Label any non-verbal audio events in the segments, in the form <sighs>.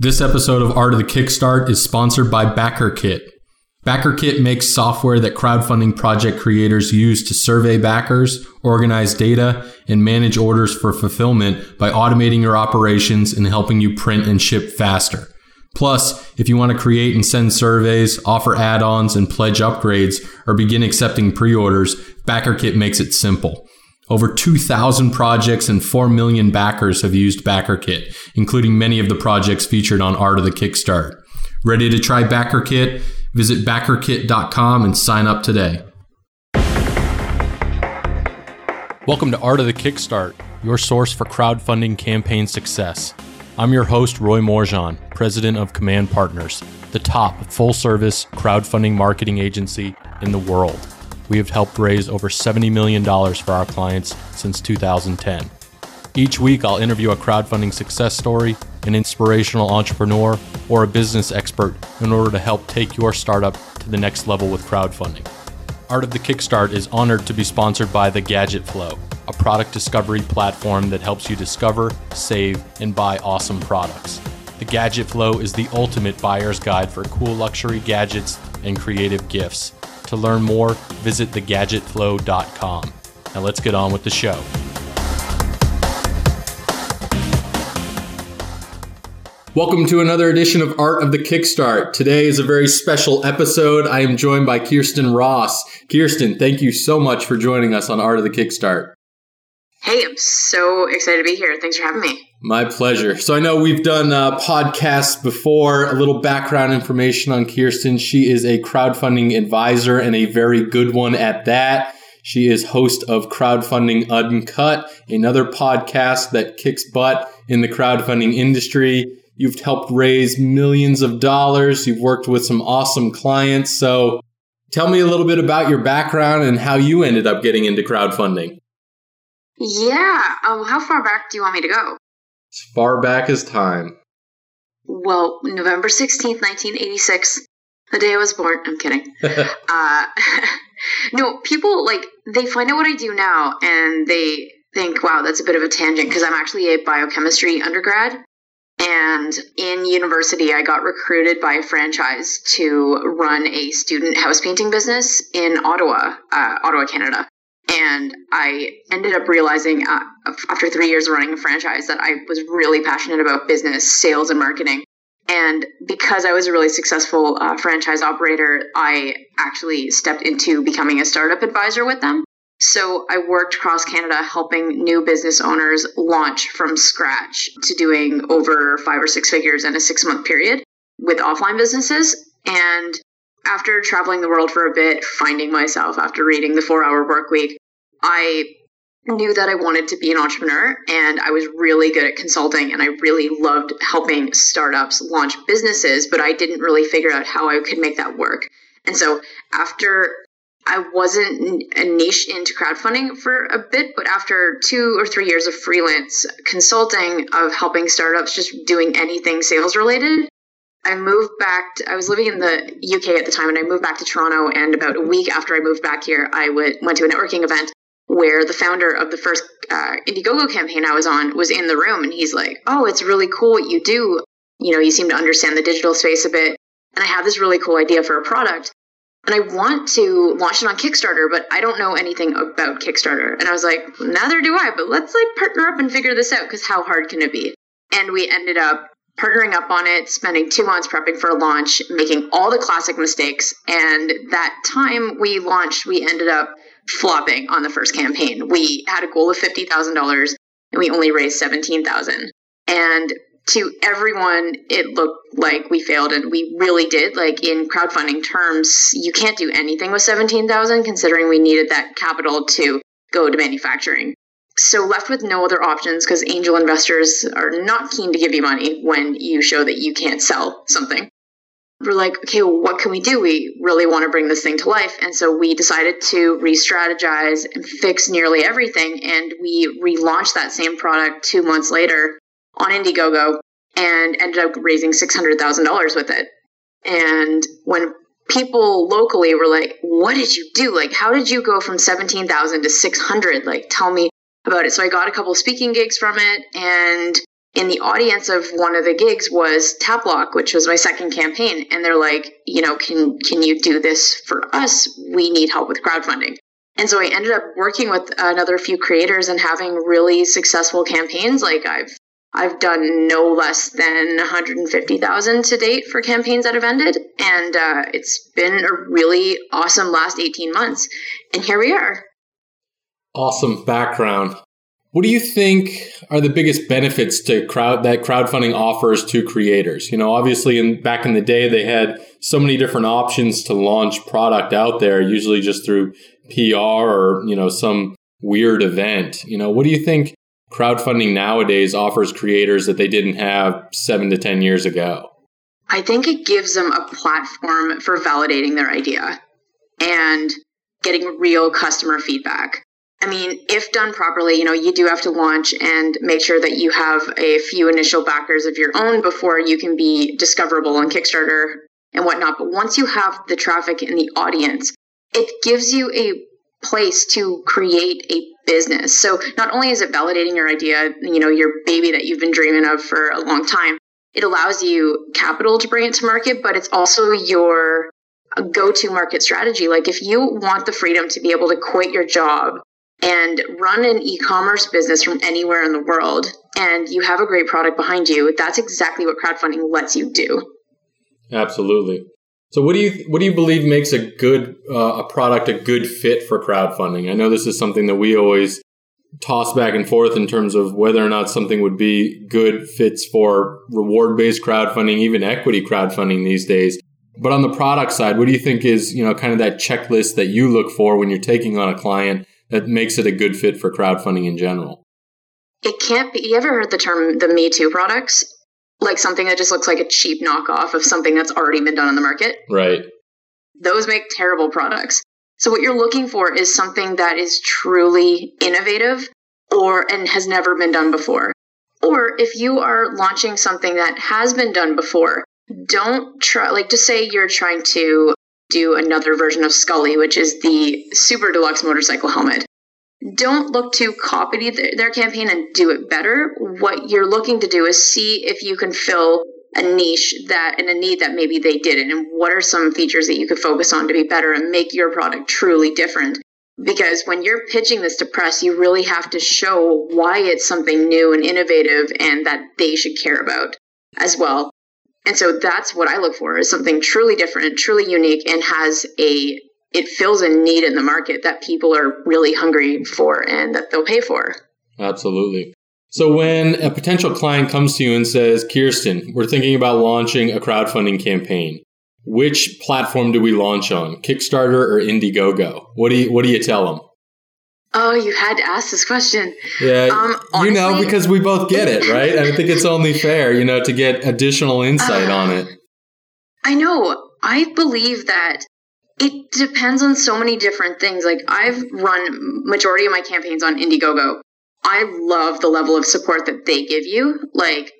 This episode of Art of the Kickstart is sponsored by BackerKit. BackerKit makes software that crowdfunding project creators use to survey backers, organize data, and manage orders for fulfillment by automating your operations and helping you print and ship faster. Plus, if you want to create and send surveys, offer add ons, and pledge upgrades, or begin accepting pre orders, BackerKit makes it simple. Over 2,000 projects and 4 million backers have used BackerKit, including many of the projects featured on Art of the Kickstart. Ready to try BackerKit? Visit backerkit.com and sign up today. Welcome to Art of the Kickstart, your source for crowdfunding campaign success. I'm your host, Roy Morejon, president of Command Partners, the top full service crowdfunding marketing agency in the world. We have helped raise over $70 million for our clients since 2010. Each week, I'll interview a crowdfunding success story, an inspirational entrepreneur, or a business expert in order to help take your startup to the next level with crowdfunding. Art of the Kickstart is honored to be sponsored by The Gadget Flow, a product discovery platform that helps you discover, save, and buy awesome products. The Gadget Flow is the ultimate buyer's guide for cool luxury gadgets and creative gifts. To learn more, visit thegadgetflow.com. Now let's get on with the show. Welcome to another edition of Art of the Kickstart. Today is a very special episode. I am joined by Khierstyn Ross. Khierstyn, thank you so much for joining us on Art of the Kickstart. Hey, I'm so excited to be here. Thanks for having me. My pleasure. So I know we've done uh, podcasts before. A little background information on Khierstyn. She is a crowdfunding advisor and a very good one at that. She is host of Crowdfunding Uncut, another podcast that kicks butt in the crowdfunding industry. You've helped raise millions of dollars. You've worked with some awesome clients. So tell me a little bit about your background and how you ended up getting into crowdfunding. Yeah. Um, how far back do you want me to go? As far back as time. Well, November 16th, 1986, the day I was born. I'm kidding. <laughs> uh, <laughs> no, people, like, they find out what I do now and they think, wow, that's a bit of a tangent because I'm actually a biochemistry undergrad. And in university, I got recruited by a franchise to run a student house painting business in Ottawa, uh, Ottawa, Canada. And I ended up realizing uh, after three years running a franchise that I was really passionate about business, sales, and marketing. And because I was a really successful uh, franchise operator, I actually stepped into becoming a startup advisor with them. So I worked across Canada helping new business owners launch from scratch to doing over five or six figures in a six month period with offline businesses. And after traveling the world for a bit, finding myself after reading the four hour work week, I knew that I wanted to be an entrepreneur and I was really good at consulting and I really loved helping startups launch businesses, but I didn't really figure out how I could make that work. And so after I wasn't a niche into crowdfunding for a bit, but after two or three years of freelance consulting of helping startups just doing anything sales related, I moved back. To, I was living in the UK at the time, and I moved back to Toronto. And about a week after I moved back here, I went went to a networking event where the founder of the first uh, Indiegogo campaign I was on was in the room, and he's like, "Oh, it's really cool what you do. You know, you seem to understand the digital space a bit, and I have this really cool idea for a product." And I want to launch it on Kickstarter, but I don't know anything about Kickstarter. And I was like, neither do I, but let's like partner up and figure this out because how hard can it be? And we ended up partnering up on it, spending two months prepping for a launch, making all the classic mistakes. And that time we launched, we ended up flopping on the first campaign. We had a goal of $50,000 and we only raised 17,000. And to everyone, it looked like we failed and we really did. Like in crowdfunding terms, you can't do anything with 17,000 considering we needed that capital to go to manufacturing. So left with no other options because angel investors are not keen to give you money when you show that you can't sell something. We're like, okay, well, what can we do? We really want to bring this thing to life. And so we decided to re strategize and fix nearly everything. And we relaunched that same product two months later on Indiegogo and ended up raising $600,000 with it. And when people locally were like, what did you do? Like, how did you go from 17,000 to 600? Like, tell me about it. So I got a couple speaking gigs from it and in the audience of one of the gigs was Tapplock, which was my second campaign, and they're like, you know, can can you do this for us? We need help with crowdfunding. And so I ended up working with another few creators and having really successful campaigns. Like I've I've done no less than 150,000 to date for campaigns that have ended, and uh, it's been a really awesome last 18 months. And here we are. Awesome background. What do you think are the biggest benefits to crowd that crowdfunding offers to creators? You know, obviously, in back in the day, they had so many different options to launch product out there, usually just through PR or you know some weird event. You know, what do you think crowdfunding nowadays offers creators that they didn't have seven to ten years ago? I think it gives them a platform for validating their idea and getting real customer feedback. I mean, if done properly, you know, you do have to launch and make sure that you have a few initial backers of your own before you can be discoverable on Kickstarter and whatnot. But once you have the traffic and the audience, it gives you a place to create a business. So not only is it validating your idea, you know, your baby that you've been dreaming of for a long time, it allows you capital to bring it to market, but it's also your go to market strategy. Like if you want the freedom to be able to quit your job and run an e-commerce business from anywhere in the world and you have a great product behind you that's exactly what crowdfunding lets you do. Absolutely. So what do you what do you believe makes a good uh, a product a good fit for crowdfunding? I know this is something that we always toss back and forth in terms of whether or not something would be good fits for reward based crowdfunding even equity crowdfunding these days. But on the product side what do you think is you know kind of that checklist that you look for when you're taking on a client that makes it a good fit for crowdfunding in general? It can't be. You ever heard the term the Me Too products? Like something that just looks like a cheap knockoff of something that's already been done on the market? Right. Those make terrible products. So what you're looking for is something that is truly innovative or and has never been done before. Or if you are launching something that has been done before, don't try like just say you're trying to do another version of Skully, which is the super deluxe motorcycle helmet. Don't look to copy their campaign and do it better. What you're looking to do is see if you can fill a niche that and a need that maybe they didn't, and what are some features that you could focus on to be better and make your product truly different. Because when you're pitching this to press, you really have to show why it's something new and innovative and that they should care about as well. And so that's what I look for is something truly different, truly unique, and has a it fills a need in the market that people are really hungry for and that they'll pay for. Absolutely. So when a potential client comes to you and says, Khierstyn, we're thinking about launching a crowdfunding campaign. Which platform do we launch on? Kickstarter or Indiegogo? What do you what do you tell them? Oh, you had to ask this question. Yeah, um, honestly, you know, because we both get it, right? I think it's only fair, you know, to get additional insight uh, on it. I know. I believe that it depends on so many different things. Like I've run majority of my campaigns on Indiegogo. I love the level of support that they give you. Like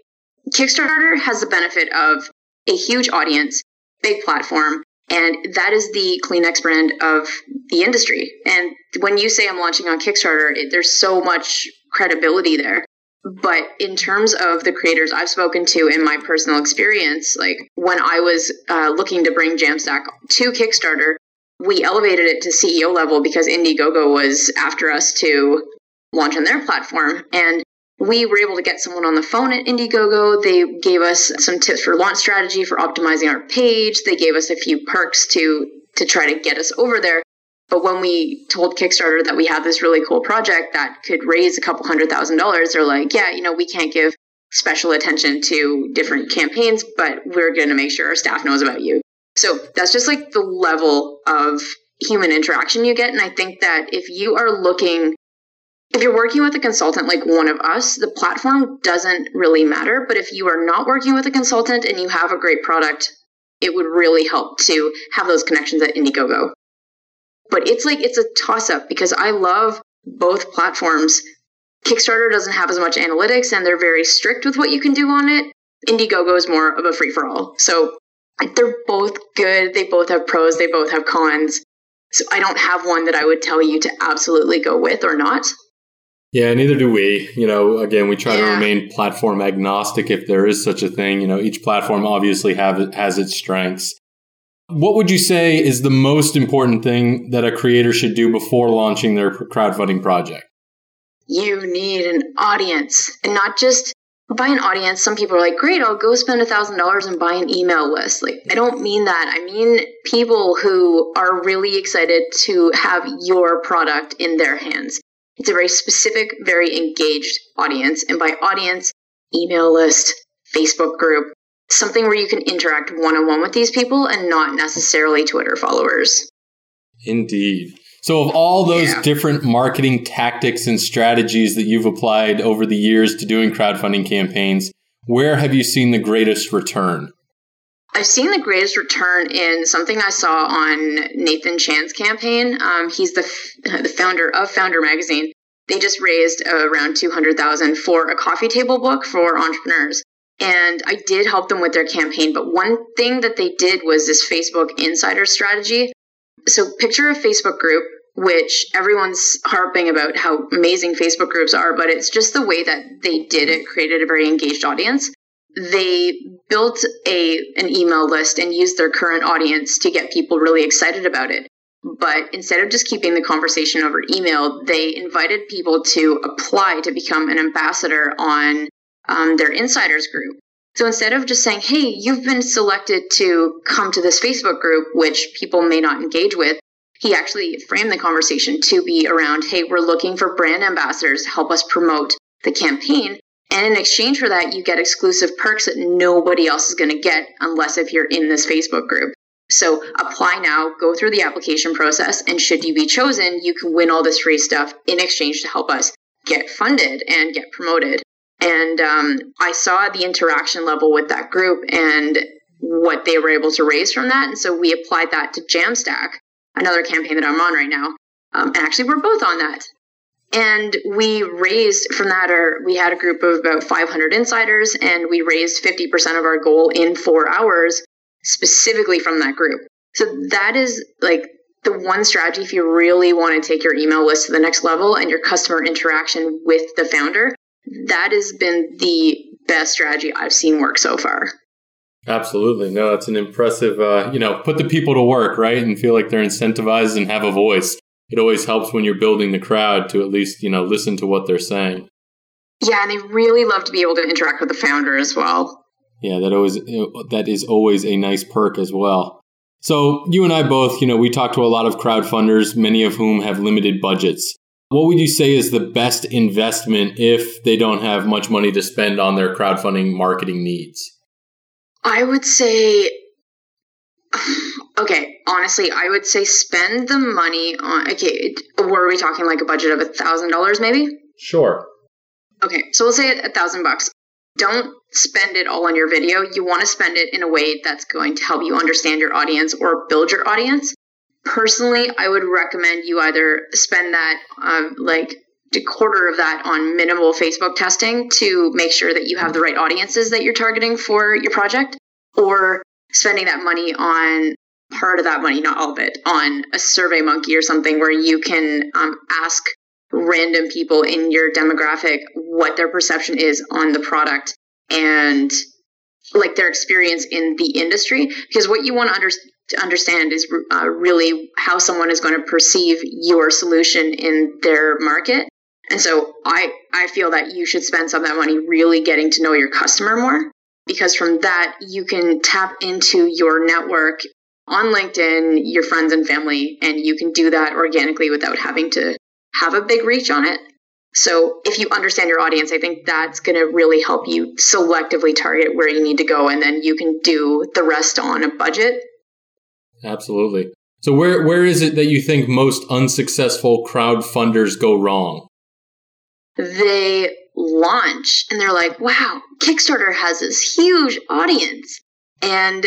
Kickstarter has the benefit of a huge audience, big platform, and that is the Kleenex brand of the industry. And when you say I'm launching on Kickstarter, it, there's so much credibility there. But in terms of the creators I've spoken to in my personal experience, like when I was uh, looking to bring Jam Stak to Kickstarter, we elevated it to CEO level because Indiegogo was after us to launch on their platform. And we were able to get someone on the phone at Indiegogo. They gave us some tips for launch strategy for optimizing our page. They gave us a few perks to to try to get us over there. But when we told Kickstarter that we had this really cool project that could raise a couple hundred thousand dollars, they're like, yeah, you know, we can't give special attention to different campaigns, but we're going to make sure our staff knows about you. So that's just like the level of human interaction you get. And I think that if you are looking if you're working with a consultant like one of us, the platform doesn't really matter. But if you are not working with a consultant and you have a great product, it would really help to have those connections at Indiegogo. But it's like it's a toss up because I love both platforms. Kickstarter doesn't have as much analytics and they're very strict with what you can do on it. Indiegogo is more of a free for all. So they're both good. They both have pros, they both have cons. So I don't have one that I would tell you to absolutely go with or not. Yeah, neither do we. You know, again, we try yeah. to remain platform agnostic if there is such a thing. You know, each platform obviously have has its strengths. What would you say is the most important thing that a creator should do before launching their crowdfunding project? You need an audience, and not just buy an audience. Some people are like, "Great, I'll go spend a thousand dollars and buy an email list." Like, I don't mean that. I mean people who are really excited to have your product in their hands. It's a very specific, very engaged audience. And by audience, email list, Facebook group, something where you can interact one on one with these people and not necessarily Twitter followers. Indeed. So, of all those yeah. different marketing tactics and strategies that you've applied over the years to doing crowdfunding campaigns, where have you seen the greatest return? I've seen the greatest return in something I saw on Nathan Chan's campaign. Um, he's the f- the founder of Foundr Magazine. They just raised uh, around two hundred thousand for a coffee table book for entrepreneurs, and I did help them with their campaign. But one thing that they did was this Facebook insider strategy. So picture a Facebook group, which everyone's harping about how amazing Facebook groups are, but it's just the way that they did it created a very engaged audience they built a an email list and used their current audience to get people really excited about it. But instead of just keeping the conversation over email, they invited people to apply to become an ambassador on um, their insiders group. So instead of just saying, hey, you've been selected to come to this Facebook group, which people may not engage with, he actually framed the conversation to be around, hey, we're looking for brand ambassadors to help us promote the campaign. And in exchange for that, you get exclusive perks that nobody else is going to get unless if you're in this Facebook group. So apply now, go through the application process, and should you be chosen, you can win all this free stuff in exchange to help us get funded and get promoted. And um, I saw the interaction level with that group and what they were able to raise from that. And so we applied that to Jam Stak, another campaign that I'm on right now. Um, and actually, we're both on that. And we raised from that, or we had a group of about 500 insiders, and we raised 50% of our goal in four hours specifically from that group. So that is like the one strategy if you really want to take your email list to the next level and your customer interaction with the founder. That has been the best strategy I've seen work so far. Absolutely. No, it's an impressive, uh, you know, put the people to work, right? And feel like they're incentivized and have a voice it always helps when you're building the crowd to at least you know listen to what they're saying. Yeah and they really love to be able to interact with the founder as well. Yeah that always that is always a nice perk as well. So you and i both you know we talk to a lot of crowd funders, many of whom have limited budgets. What would you say is the best investment if they don't have much money to spend on their crowdfunding marketing needs? I would say Okay, honestly, I would say spend the money on. Okay, were we talking like a budget of a thousand dollars, maybe? Sure. Okay, so we'll say a thousand bucks. Don't spend it all on your video. You want to spend it in a way that's going to help you understand your audience or build your audience. Personally, I would recommend you either spend that um, like a quarter of that on minimal Facebook testing to make sure that you have the right audiences that you're targeting for your project, or spending that money on part of that money, not all of it, on a survey monkey or something where you can um, ask random people in your demographic what their perception is on the product and like their experience in the industry. Because what you want to, under- to understand is uh, really how someone is going to perceive your solution in their market. And so i i feel that you should spend some of that money really getting to know your customer more because from that you can tap into your network on LinkedIn, your friends and family, and you can do that organically without having to have a big reach on it. So, if you understand your audience, I think that's going to really help you selectively target where you need to go, and then you can do the rest on a budget. Absolutely. So, where where is it that you think most unsuccessful crowd funders go wrong? They launch and they're like, "Wow, Kickstarter has this huge audience," and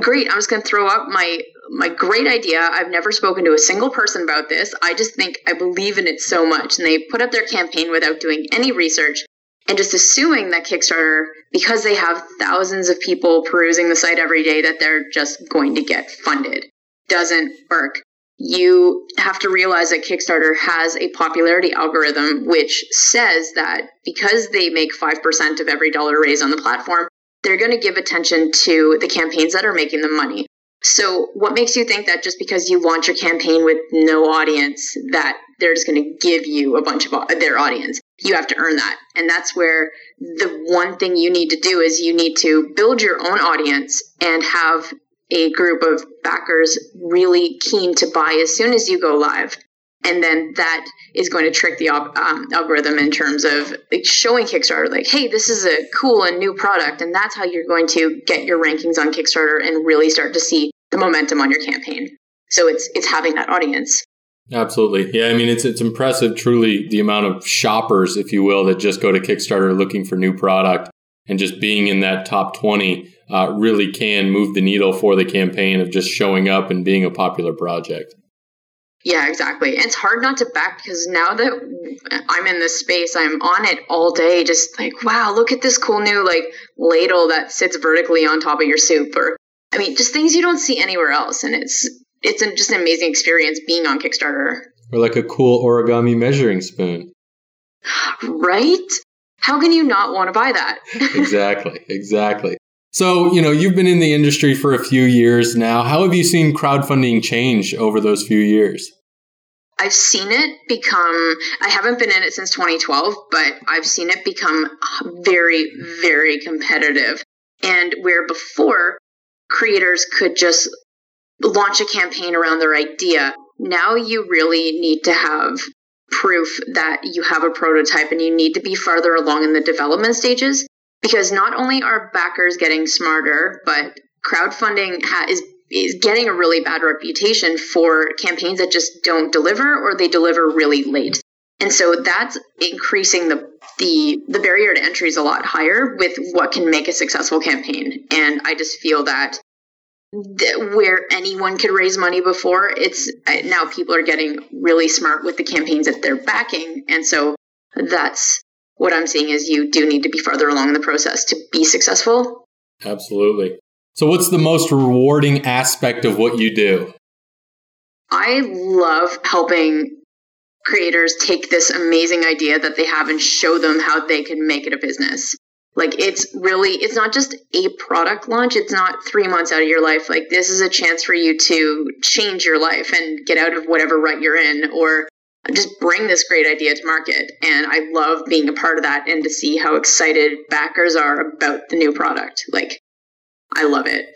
great i'm just going to throw out my my great idea. I've never spoken to a single person about this. I just think i believe in it so much. And they put up their campaign without doing any research. And just assuming that kickstarter because they have thousands of people perusing the site every day that they're just going to get funded. Doesn't work. You have to realize that Kickstarter has a popularity algorithm which says that because they make 5% of every dollar raised on the platform, they're going to give attention to the campaigns that are making them money. So, what makes you think that just because you launch your campaign with no audience, that they're just going to give you a bunch of their audience? You have to earn that. And that's where the one thing you need to do is you need to build your own audience and have a group of backers really keen to buy as soon as you go live. And then that is going to trick the um, algorithm in terms of showing Kickstarter, like, hey, this is a cool and new product. And that's how you're going to get your rankings on Kickstarter and really start to see the momentum on your campaign. So it's it's having that audience. Absolutely. Yeah, I mean it's it's impressive truly the amount of shoppers, if you will, that just go to Kickstarter looking for new product and just being in that top 20 uh, really can move the needle for the campaign of just showing up and being a popular project. Yeah, exactly. And it's hard not to back because now that I'm in this space, I'm on it all day, just like, wow, look at this cool new like ladle that sits vertically on top of your soup, or I mean, just things you don't see anywhere else, and it's it's a, just an amazing experience being on Kickstarter. Or like a cool origami measuring spoon. Right? How can you not want to buy that? <laughs> exactly, exactly. So, you know, you've been in the industry for a few years now. How have you seen crowdfunding change over those few years? I've seen it become, I haven't been in it since 2012, but I've seen it become very, very competitive. And where before creators could just launch a campaign around their idea, now you really need to have proof that you have a prototype and you need to be farther along in the development stages because not only are backers getting smarter, but crowdfunding ha- is is getting a really bad reputation for campaigns that just don't deliver or they deliver really late. And so that's increasing the the the barrier to entry is a lot higher with what can make a successful campaign. And I just feel that where anyone could raise money before, it's uh, now people are getting really smart with the campaigns that they're backing, and so that's what I'm seeing is you do need to be farther along in the process to be successful. Absolutely. So, what's the most rewarding aspect of what you do? I love helping creators take this amazing idea that they have and show them how they can make it a business. Like, it's really, it's not just a product launch, it's not three months out of your life. Like, this is a chance for you to change your life and get out of whatever rut you're in or just bring this great idea to market. And I love being a part of that and to see how excited backers are about the new product. Like, I love it.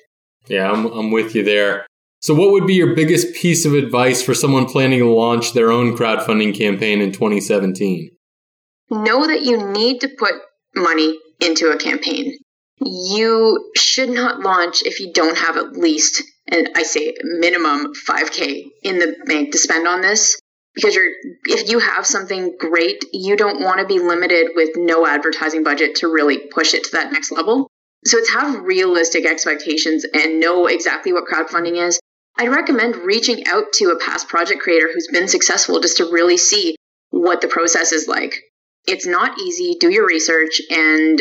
Yeah, I'm, I'm with you there. So, what would be your biggest piece of advice for someone planning to launch their own crowdfunding campaign in 2017? Know that you need to put money into a campaign. You should not launch if you don't have at least, and I say minimum 5K in the bank to spend on this because you're if you have something great, you don't want to be limited with no advertising budget to really push it to that next level. So it's have realistic expectations and know exactly what crowdfunding is. I'd recommend reaching out to a past project creator who's been successful just to really see what the process is like. It's not easy. Do your research and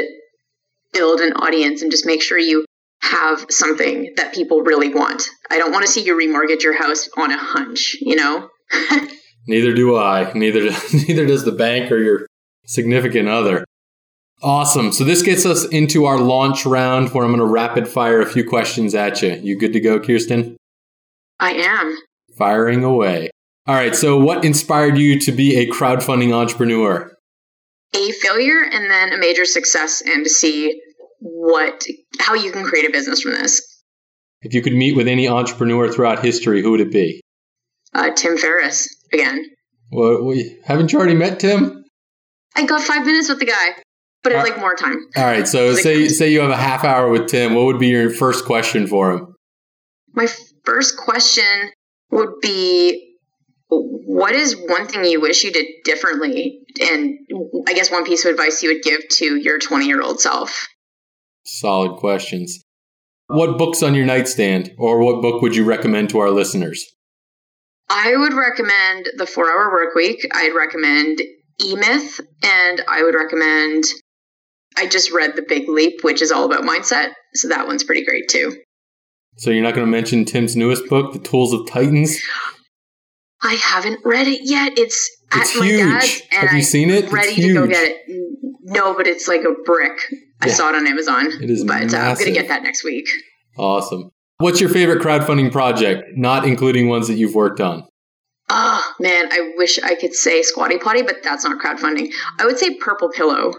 build an audience and just make sure you have something that people really want. I don't want to see you remortgage your house on a hunch, you know? <laughs> Neither do I. Neither <laughs> neither does the bank or your significant other. Awesome. So this gets us into our launch round where I'm going to rapid fire a few questions at you. You good to go, Khierstyn? I am. Firing away. All right. So what inspired you to be a crowdfunding entrepreneur? A failure and then a major success and to see what how you can create a business from this. If you could meet with any entrepreneur throughout history, who would it be? Uh, Tim Ferriss again. Well, we, haven't you already met Tim? I got five minutes with the guy, but it's like more time. All right, so say say you have a half hour with Tim. What would be your first question for him? My first question would be, what is one thing you wish you did differently? And I guess one piece of advice you would give to your twenty year old self. Solid questions. What book's on your nightstand, or what book would you recommend to our listeners? I would recommend the four hour work week. I'd recommend E Myth, and I would recommend. I just read The Big Leap, which is all about mindset. So that one's pretty great too. So you're not going to mention Tim's newest book, The Tools of Titans? I haven't read it yet. It's, It's at my huge. dad's, and Have you I'm seen it? Ready to go get it. No, but it's like a brick. I saw it on Amazon. It is but uh, I'm gonna get that next week. Awesome. What's your favorite crowdfunding project, not including ones that you've worked on? Oh man, I wish I could say Squatty Potty, but that's not crowdfunding. I would say Purple Pillow.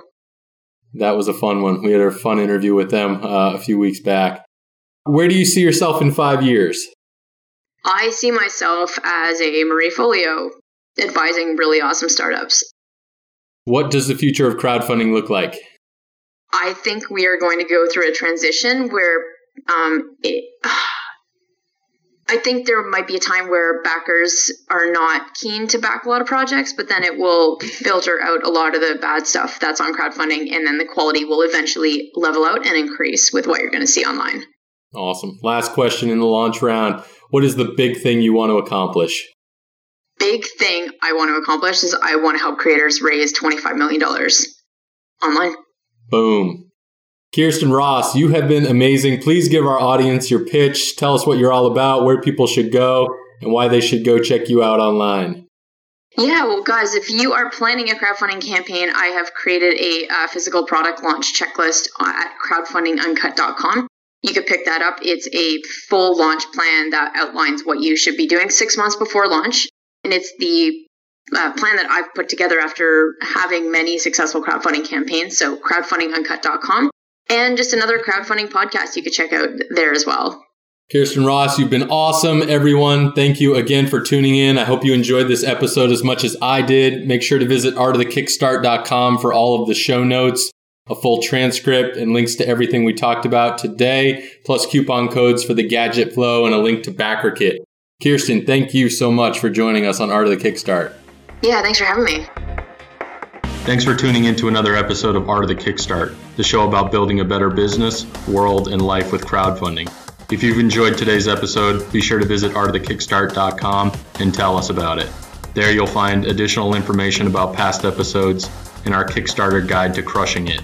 That was a fun one. We had a fun interview with them uh, a few weeks back. Where do you see yourself in five years? I see myself as a Marie Forleo advising really awesome startups. What does the future of crowdfunding look like? I think we are going to go through a transition where um, it, <sighs> I think there might be a time where backers are not keen to back a lot of projects, but then it will filter out a lot of the bad stuff that's on crowdfunding, and then the quality will eventually level out and increase with what you're going to see online. Awesome. Last question in the launch round. What is the big thing you want to accomplish? Big thing I want to accomplish is I want to help creators raise $25 million online. Boom. Khierstyn Ross, you have been amazing. Please give our audience your pitch. Tell us what you're all about, where people should go, and why they should go check you out online. Yeah, well, guys, if you are planning a crowdfunding campaign, I have created a uh, physical product launch checklist at crowdfundinguncut.com. You could pick that up. It's a full launch plan that outlines what you should be doing six months before launch. And it's the uh, plan that I've put together after having many successful crowdfunding campaigns. So, crowdfundinguncut.com. And just another crowdfunding podcast you could check out there as well. Khierstyn Ross, you've been awesome, everyone. Thank you again for tuning in. I hope you enjoyed this episode as much as I did. Make sure to visit artofthekickstart.com for all of the show notes, a full transcript, and links to everything we talked about today, plus coupon codes for the Gadget Flow and a link to BackerKit. Khierstyn, thank you so much for joining us on Art of the Kickstart. Yeah, thanks for having me. Thanks for tuning in to another episode of Art of the Kickstart, the show about building a better business, world, and life with crowdfunding. If you've enjoyed today's episode, be sure to visit artofthekickstart.com and tell us about it. There you'll find additional information about past episodes and our Kickstarter guide to crushing it.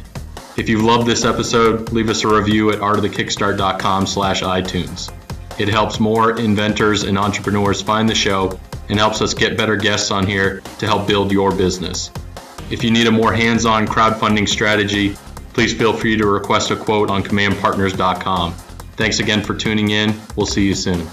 If you've loved this episode, leave us a review at artofthekickstart.com slash iTunes. It helps more inventors and entrepreneurs find the show and helps us get better guests on here to help build your business. If you need a more hands on crowdfunding strategy, please feel free to request a quote on commandpartners.com. Thanks again for tuning in. We'll see you soon.